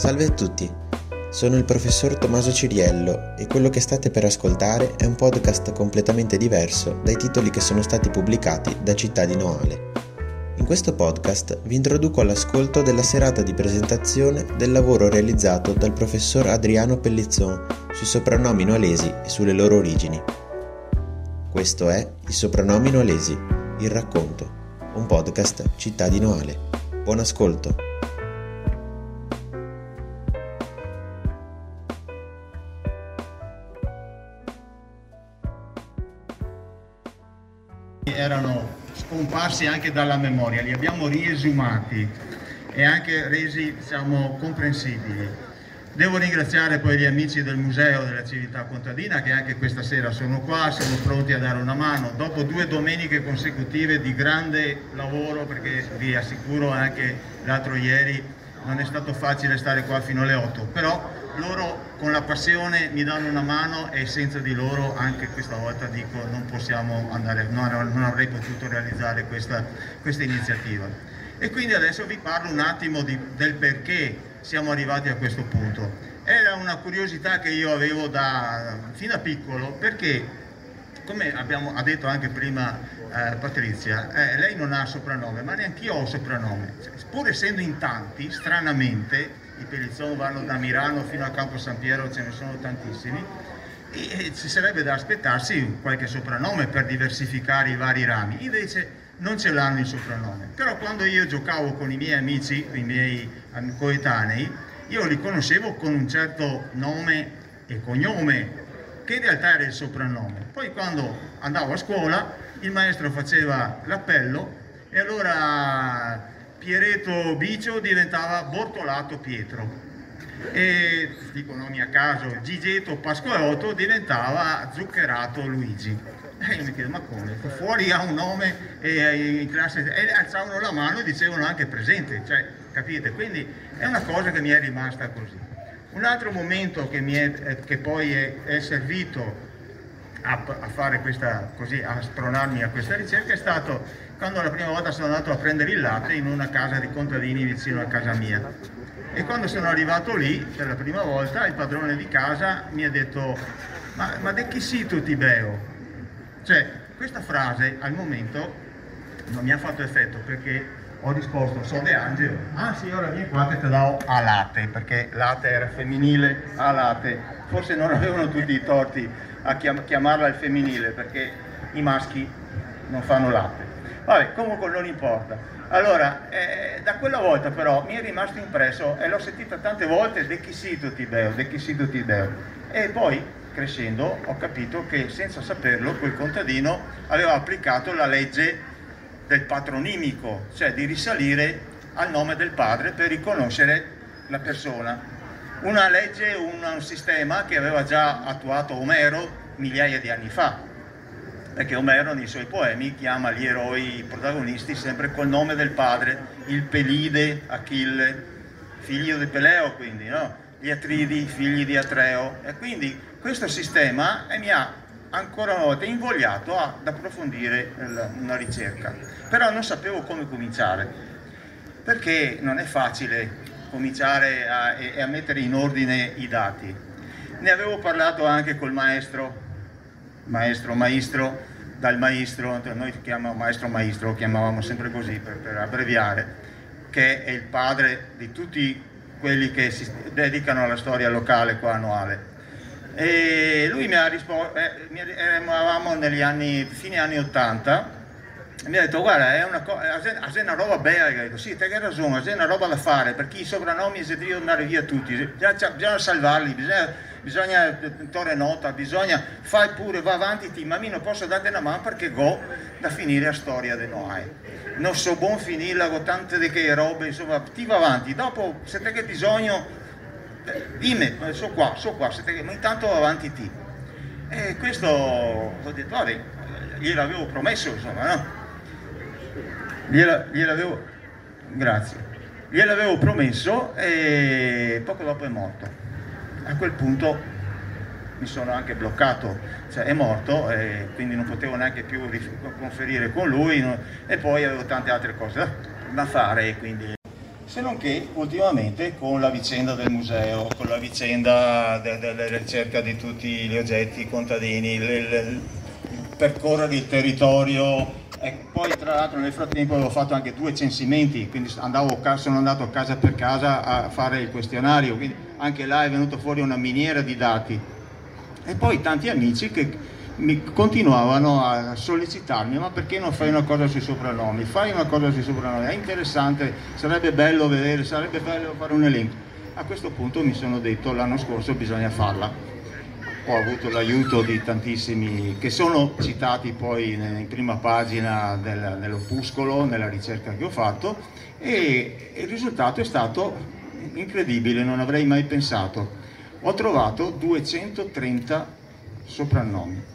Salve a tutti, sono il professor Tommaso Ciriello e quello che state per ascoltare è un podcast completamente diverso dai titoli che sono stati pubblicati da Città di Noale. In questo podcast vi introduco all'ascolto della serata di presentazione del lavoro realizzato dal professor Adriano Pellizzon sui soprannomi noalesi e sulle loro origini. Questo è I soprannomi noalesi, il racconto, un podcast Città di Noale. Buon ascolto! Erano scomparsi anche dalla memoria, li abbiamo riesumati e anche resi diciamo, comprensibili. Devo ringraziare poi gli amici del Museo della Civiltà Contadina che anche questa sera sono qua, sono pronti a dare una mano. Dopo due domeniche consecutive di grande lavoro, perché vi assicuro anche l'altro ieri non è stato facile stare qua fino alle 8, però loro con la passione mi danno una mano e senza di loro anche questa volta dico non possiamo andare, non avrei potuto realizzare questa, questa iniziativa. E quindi adesso vi parlo un attimo di, del perché siamo arrivati a questo punto. Era una curiosità che io avevo da, fin da piccolo perché come abbiamo, ha detto anche prima eh, Patrizia, eh, lei non ha soprannome, ma neanche io ho soprannome. Cioè, pur essendo in tanti, stranamente, i Pellizzon vanno da Milano fino a Campo San Piero, ce ne sono tantissimi, e, ci sarebbe da aspettarsi qualche soprannome per diversificare i vari rami. Invece non ce l'hanno il soprannome. Però quando io giocavo con i miei amici, i miei coetanei, io li conoscevo con un certo nome e cognome, che in realtà era il soprannome. Poi quando andavo a scuola, il maestro faceva l'appello e allora Pieretto Bicio diventava Bortolato Pietro e dico nomi a caso Gigetto Pasqualotto diventava Zuccherato Luigi e io mi chiedo ma come? Fuori ha un nome e in classe e alzavano la mano e dicevano anche presente cioè capite? quindi è una cosa che mi è rimasta così un altro momento che, è, che poi è, è servito a, a, fare questa, così, a spronarmi a questa ricerca è stato quando la prima volta sono andato a prendere il latte in una casa di contadini vicino a casa mia. E quando sono arrivato lì, per la prima volta, il padrone di casa mi ha detto ma, ma de chi sei tu Tibeo? Cioè, questa frase al momento non mi ha fatto effetto perché ho risposto sono De Angelo. Ah sì, ora vieni qua che ti do a latte, perché latte era femminile, a latte. Forse non avevano tutti i torti a chiamarla il femminile perché i maschi non fanno latte. Vabbè, comunque non importa. Allora, eh, da quella volta però mi è rimasto impresso e l'ho sentita tante volte de chi sito Tibeo, de chi sito Tibeo. E poi, crescendo, ho capito che senza saperlo quel contadino aveva applicato la legge del patronimico, cioè di risalire al nome del padre per riconoscere la persona. Una legge, un, un sistema che aveva già attuato Omero migliaia di anni fa, perché Omero nei suoi poemi chiama gli eroi, protagonisti, sempre col nome del padre, il Pelide, Achille, figlio di Peleo quindi, no? gli Atridi, figli di Atreo. E quindi questo sistema mi ha ancora una volta invogliato ad approfondire una ricerca. Però non sapevo come cominciare, perché non è facile cominciare a, a mettere in ordine i dati. Ne avevo parlato anche col maestro maestro maestro dal maestro, noi chiamiamo maestro maestro, lo chiamavamo sempre così per, per, abbreviare, che è il padre di tutti quelli che si dedicano alla storia locale qua annuale. E lui mi ha risposto, eh, eravamo negli anni, fine anni 80, mi ha detto guarda è una, è una roba bella, detto sì, te hai ragione, è una roba da fare, perché i soprannomi si devono andare via tutti, bisogna, bisogna salvarli, bisogna bisogna torre nota, bisogna fai pure, va avanti ti, ma non posso dare una mano perché go da finire la storia di Noai. Non so buon finirla con tante di che robe, insomma, ti va avanti, dopo se te che bisogno, eh, dimmi, eh, so qua, so qua, te, ma intanto va avanti ti. E questo ho detto, vabbè, gliel'avevo promesso, insomma, no? Gliel'avevo, grazie, gliel'avevo promesso e poco dopo è morto a quel punto mi sono anche bloccato, cioè è morto e quindi non potevo neanche più conferire con lui e poi avevo tante altre cose da fare quindi... se non che ultimamente con la vicenda del museo, con la vicenda della de, de ricerca di tutti gli oggetti contadini, le, le, percorrere il territorio. E poi tra l'altro nel frattempo avevo fatto anche due censimenti, quindi andavo, sono andato casa per casa a fare il questionario, quindi anche là è venuto fuori una miniera di dati. E poi tanti amici che mi continuavano a sollecitarmi ma perché non fai una cosa sui soprannomi? Fai una cosa sui soprannomi è interessante sarebbe bello vedere sarebbe bello fare un elenco. A questo punto mi sono detto l'anno scorso bisogna farla ho avuto l'aiuto di tantissimi che sono citati poi in prima pagina del, nell'opuscolo nella ricerca che ho fatto e il risultato è stato incredibile non avrei mai pensato ho trovato 230 soprannomi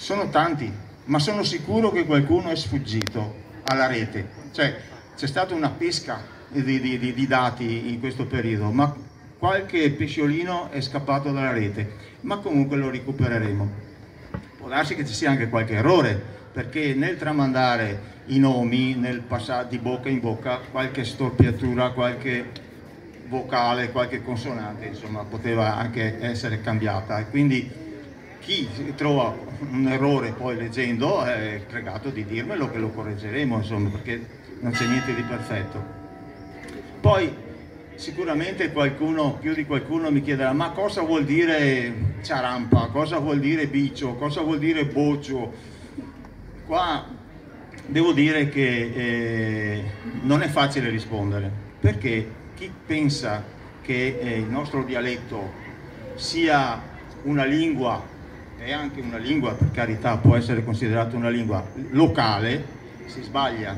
sono tanti, ma sono sicuro che qualcuno è sfuggito alla rete. Cioè, c'è stata una pesca di, di, di, di dati in questo periodo, ma qualche pesciolino è scappato dalla rete, ma comunque lo recupereremo. Può darsi che ci sia anche qualche errore, perché nel tramandare i nomi, nel passare di bocca in bocca, qualche storpiatura, qualche vocale, qualche consonante, insomma, poteva anche essere cambiata. E quindi chi trova un errore poi leggendo è pregato di dirmelo che lo correggeremo, insomma, perché non c'è niente di perfetto. Poi sicuramente qualcuno, più di qualcuno mi chiederà ma cosa vuol dire ciarampa, cosa vuol dire bicio, cosa vuol dire boccio? Qua devo dire che eh, non è facile rispondere, perché chi pensa che eh, il nostro dialetto sia una lingua è anche una lingua, per carità, può essere considerata una lingua locale, si sbaglia.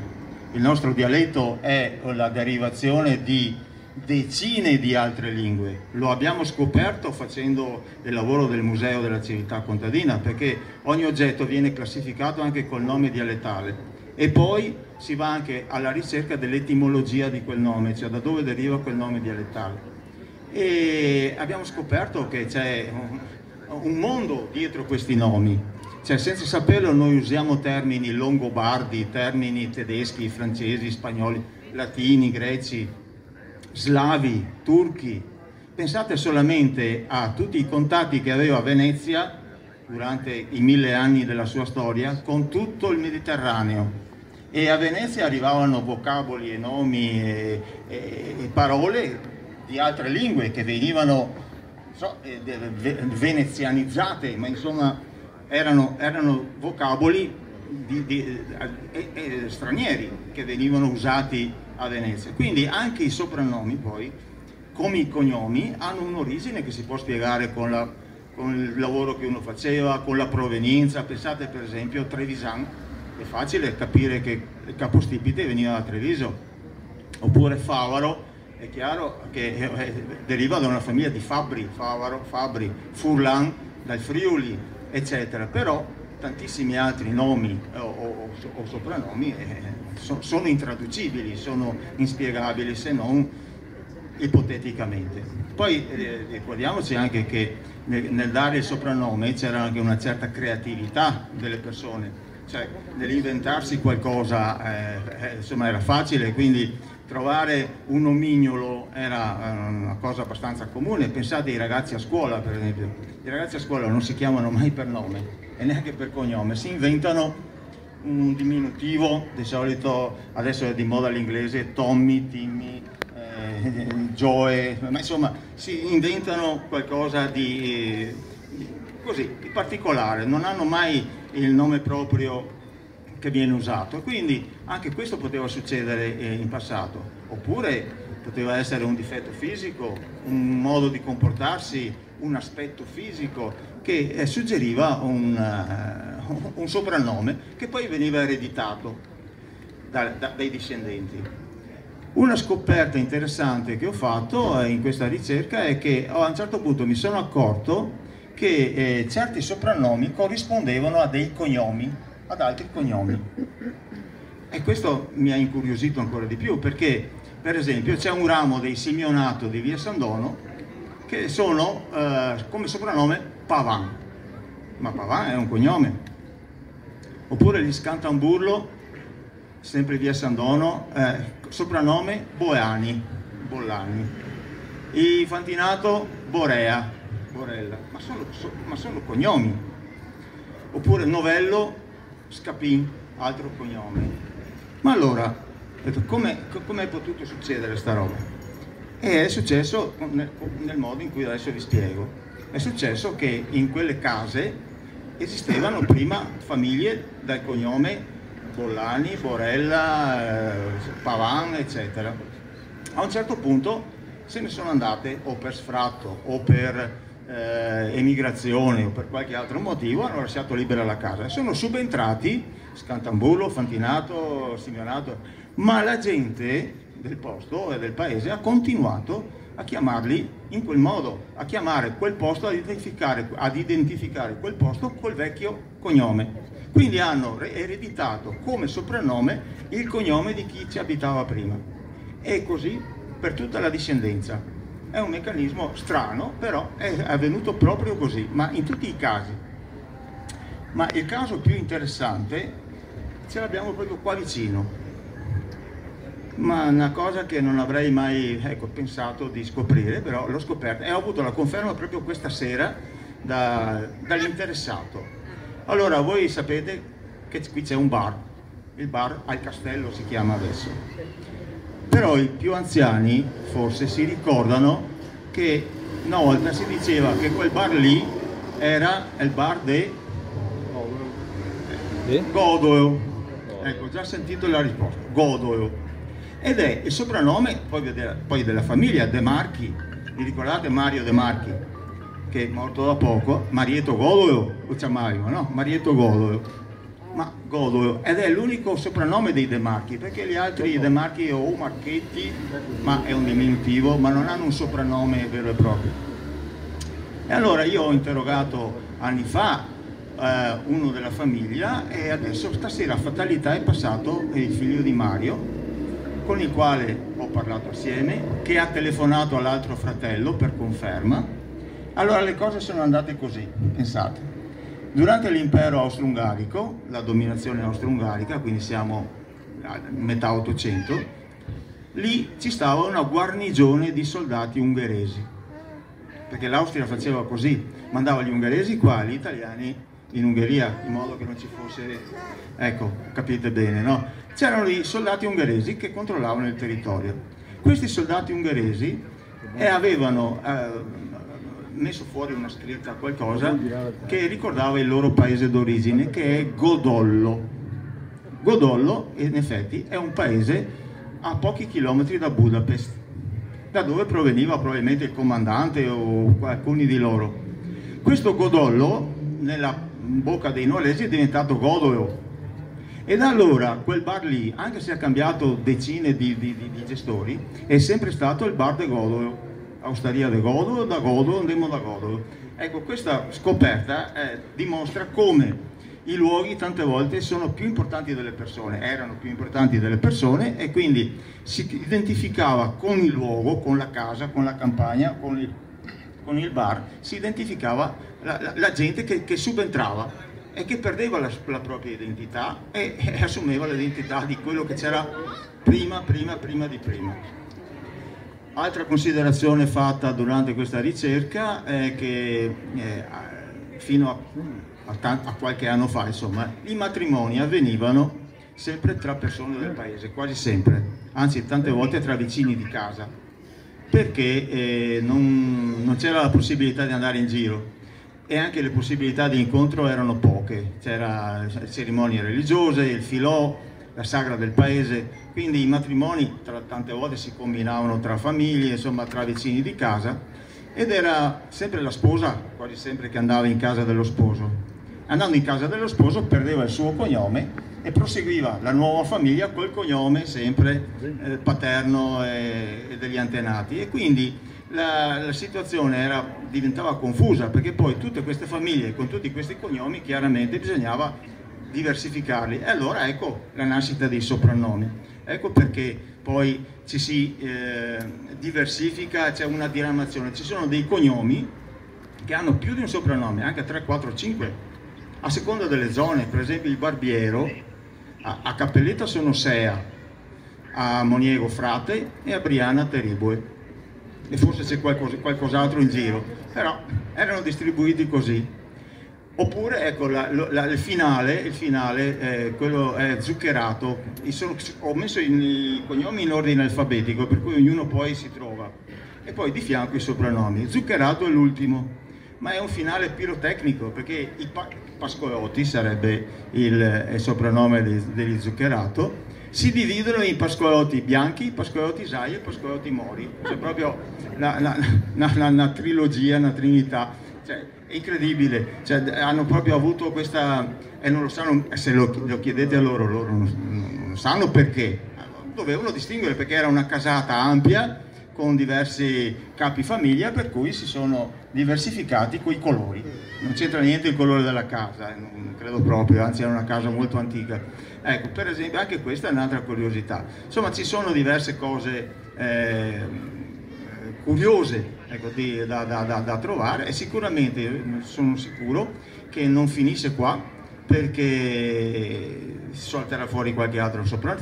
Il nostro dialetto è la derivazione di decine di altre lingue. Lo abbiamo scoperto facendo il lavoro del Museo della Civiltà Contadina, perché ogni oggetto viene classificato anche col nome dialettale e poi si va anche alla ricerca dell'etimologia di quel nome, cioè da dove deriva quel nome dialettale. E abbiamo scoperto che c'è un mondo dietro questi nomi. Cioè, senza saperlo noi usiamo termini longobardi, termini tedeschi, francesi, spagnoli, latini, greci, slavi, turchi. Pensate solamente a tutti i contatti che aveva Venezia durante i mille anni della sua storia con tutto il Mediterraneo. E a Venezia arrivavano vocaboli e nomi e, e, e parole di altre lingue che venivano so, eh, venezianizzate, ma insomma erano, erano vocaboli di, di, eh, eh, stranieri che venivano usati a Venezia. Quindi anche i soprannomi poi, come i cognomi, hanno un'origine che si può spiegare con, la, con il lavoro che uno faceva, con la provenienza. Pensate per esempio a Trevisan, è facile capire che il capostipite veniva da Treviso, oppure Favaro, è chiaro che eh, deriva da una famiglia di Fabri, Favaro, Fabri, Furlan, dal Friuli, eccetera, però tantissimi altri nomi o, o, o soprannomi eh, so, sono intraducibili, sono inspiegabili se non ipoteticamente. Poi eh, ricordiamoci anche che nel, nel, dare il soprannome c'era anche una certa creatività delle persone, cioè nell'inventarsi qualcosa eh, eh insomma era facile, quindi trovare un nomignolo era eh, una cosa abbastanza comune, pensate ai ragazzi a scuola per esempio, i ragazzi a scuola non si chiamano mai per nome e neanche per cognome, si inventano un diminutivo, di solito adesso è di moda l'inglese, Tommy, Timmy, eh, Joe, ma insomma si inventano qualcosa di, così, di particolare, non hanno mai il nome proprio che viene usato. Quindi anche questo poteva succedere eh, in passato, oppure poteva essere un difetto fisico, un modo di comportarsi, un aspetto fisico che eh, suggeriva un, uh, un, soprannome che poi veniva ereditato da, da, dai discendenti. Una scoperta interessante che ho fatto in questa ricerca è che a un certo punto mi sono accorto che eh, certi soprannomi corrispondevano a dei cognomi ad altri cognomi. E questo mi ha incuriosito ancora di più perché, per esempio, c'è un ramo dei Simeonato di Via San Dono che sono eh, come soprannome Pavan, ma Pavan è un cognome. Oppure gli Scantamburlo sempre via San Dono, eh, soprannome Boeani, Bollani, i Fantinato Borea, Borella, ma sono, so, ma sono cognomi, oppure Novello Scapin, altro cognome. Ma allora, come è potuto succedere sta roba? E è successo nel, nel modo in cui adesso vi spiego. È successo che in quelle case esistevano prima famiglie dal cognome Bollani, Borella, eh, Pavan, eccetera. A un certo punto se ne sono andate o per sfratto o per eh, emigrazione o per qualche altro motivo, hanno lasciato libera la casa. Sono subentrati Scantambulo, Fantinato, Simeonato, ma la gente del posto e del paese ha continuato a chiamarli in quel modo, a chiamare quel posto, ad identificare, ad identificare quel posto col vecchio cognome. Quindi hanno ereditato come soprannome il cognome di chi ci abitava prima. E così per tutta la discendenza. È un meccanismo strano, però è avvenuto proprio così, ma in tutti i casi. Ma il caso più interessante ce l'abbiamo proprio qua vicino, ma una cosa che non avrei mai ecco, pensato di scoprire, però l'ho scoperta. E ho avuto la conferma proprio questa sera da, dall'interessato. Allora, voi sapete che qui c'è un bar, il bar al castello si chiama adesso, però i più anziani forse si ricordano che una volta si diceva che quel bar lì era il bar de Godoeo. Ecco, già sentito la risposta, Godoeo ed è il soprannome poi, poi della famiglia De Marchi, vi ricordate Mario De Marchi che è morto da poco, Marieto Godoio lo chiamavano, no? Marieto Godoio ma Godoio ed è l'unico soprannome dei De Marchi perché gli altri De Marchi o Marchetti ma è un diminutivo ma non hanno un soprannome vero e proprio. E allora io ho interrogato anni fa eh, uno della famiglia e adesso stasera a fatalità è passato il figlio di Mario con il quale ho parlato assieme, che ha telefonato all'altro fratello per conferma. Allora le cose sono andate così, pensate. Durante l'impero austro-ungarico, la dominazione austro-ungarica, quindi siamo a metà 800, lì ci stava una guarnigione di soldati ungheresi, perché l'Austria faceva così, mandava gli ungheresi qua, gli italiani in Ungheria, in modo che non ci fosse, ecco, capite bene, no? c'erano i soldati ungheresi che controllavano il territorio. Questi soldati ungheresi eh, avevano eh, messo fuori una scritta, qualcosa che ricordava il loro paese d'origine, che è Godollo. Godollo, in effetti, è un paese a pochi chilometri da Budapest, da dove proveniva probabilmente il comandante o alcuni di loro. Questo Godollo, nella bocca dei nuolesi, è diventato Godolo, e da allora quel bar lì, anche se ha cambiato decine di, di, di, gestori, è sempre stato il bar de Godolo, Austeria de Godolo, da Godolo andremo da Godolo. Ecco, questa scoperta eh, dimostra come i luoghi tante volte sono più importanti delle persone, erano più importanti delle persone e quindi si identificava con il luogo, con la casa, con la campagna, con il, con il bar, si identificava la, la, la gente che, che subentrava e che perdeva la, la propria identità e, e, assumeva l'identità di quello che c'era prima, prima, prima di prima. Altra considerazione fatta durante questa ricerca è che eh, fino a, a, a, qualche anno fa, insomma, i matrimoni avvenivano sempre tra persone del paese, quasi sempre, anzi tante volte tra vicini di casa, perché eh, non, non c'era la possibilità di andare in giro. E anche le possibilità di incontro erano poche, c'era cerimonie religiose, il filò, la sagra del paese, quindi i matrimoni tra, tante volte si combinavano tra famiglie, insomma tra vicini di casa. Ed era sempre la sposa, quasi sempre che andava in casa dello sposo. Andando in casa dello sposo perdeva il suo cognome e proseguiva la nuova famiglia col cognome sempre eh, paterno e, e degli antenati. E quindi la, la situazione era, diventava confusa perché poi tutte queste famiglie con tutti questi cognomi chiaramente bisognava diversificarli. E allora ecco la nascita dei soprannomi. Ecco perché poi ci si eh, diversifica, c'è una diramazione, ci sono dei cognomi che hanno più di un soprannome, anche 3, 4, 5, a seconda delle zone, per esempio il barbiero A, a Cappelletta sono Sea, a Moniego Frate e a Briana Teribue. E forse c'è qualcos, qualcos'altro in giro, però erano distribuiti così. Oppure ecco la, la, il finale, il finale eh, quello è zuccherato. Sono, ho messo i cognomi in ordine alfabetico per cui ognuno poi si trova. E poi di fianco i soprannomi. Zuccherato è l'ultimo, ma è un finale pirotecnico perché i Pascolotti sarebbe il, il soprannome degli zuccherato. Si dividono in pascolotti bianchi, pascolotti sai e pascolotti mori. C'è proprio una trilogia, una trinità. Cioè, è incredibile, cioè, hanno proprio avuto questa, e non lo sanno, se lo, lo chiedete a loro, loro non, non, sanno perché, dovevano distinguere perché era una casata ampia con diversi capi famiglia per cui si sono diversificati coi colori, non c'entra niente il colore della casa, eh, non credo proprio, anzi era una casa molto antica. Ecco, per esempio anche questa è un'altra curiosità, insomma ci sono diverse cose eh, curiose ecco, di, da, da, da, da, trovare e sicuramente sono sicuro che non finisce qua perché salterà fuori qualche altro sopra,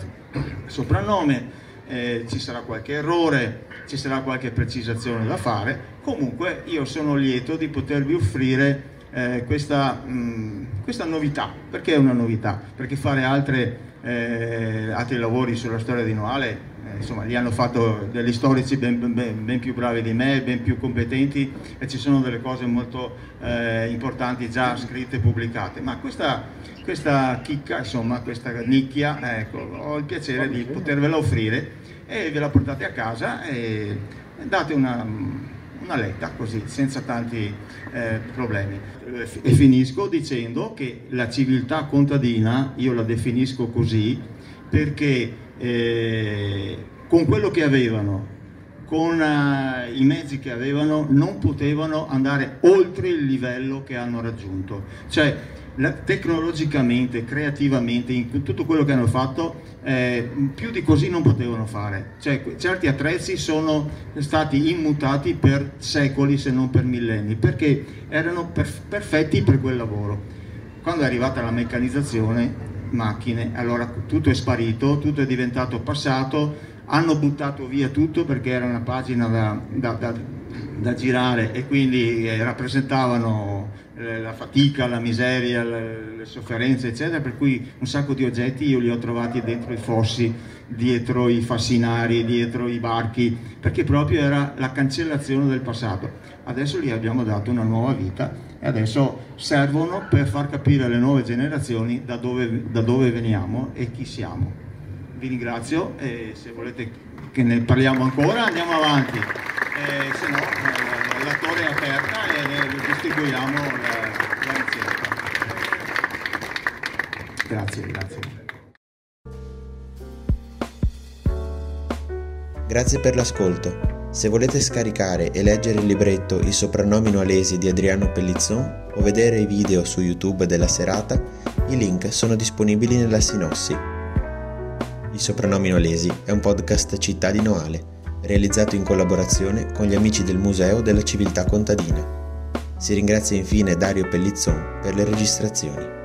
soprannome, eh, ci sarà qualche errore, ci sarà qualche precisazione da fare, comunque io sono lieto di potervi offrire eh, questa, mh, questa, novità. Perché è una novità? Perché fare altre, eh, altri lavori sulla storia di Noale eh, insomma, li hanno fatto degli storici ben, ben, ben, più bravi di me, ben più competenti e ci sono delle cose molto eh, importanti già scritte e pubblicate. Ma questa, questa chicca, insomma, questa nicchia, ecco, ho il piacere di potervela offrire e ve la portate a casa e date una, una letta così, senza tanti eh, problemi. E finisco dicendo che la civiltà contadina, io la definisco così, perché eh, con quello che avevano, con uh, i mezzi che avevano, non potevano andare oltre il livello che hanno raggiunto. Cioè, tecnologicamente, creativamente, in tutto quello che hanno fatto, eh, più di così non potevano fare. Cioè, certi attrezzi sono stati immutati per secoli, se non per millenni, perché erano perf- perfetti per quel lavoro. Quando è arrivata la meccanizzazione, macchine, allora tutto è sparito, tutto è diventato passato, hanno buttato via tutto perché era una pagina da, da, da, da girare e quindi eh, rappresentavano eh, la fatica, la miseria, le, sofferenze, eccetera, per cui un sacco di oggetti io li ho trovati dentro i fossi, dietro i fascinari, dietro i barchi, perché proprio era la cancellazione del passato. Adesso gli abbiamo dato una nuova vita e adesso servono per far capire alle nuove generazioni da dove, da dove veniamo e chi siamo. Vi ringrazio e se volete che ne parliamo ancora andiamo avanti, eh, se no eh, la torre è aperta e distribuiamo la, la ricetta. Grazie, grazie. Grazie per l'ascolto. Se volete scaricare e leggere il libretto I soprannomi nualesi di Adriano Pellizzon o vedere i video su YouTube della serata, i link sono disponibili nella sinossi. I soprannomi nualesi è un podcast città di Noale, realizzato in collaborazione con gli amici del Museo della Civiltà Contadina. Si ringrazia infine Dario Pellizzon per le registrazioni.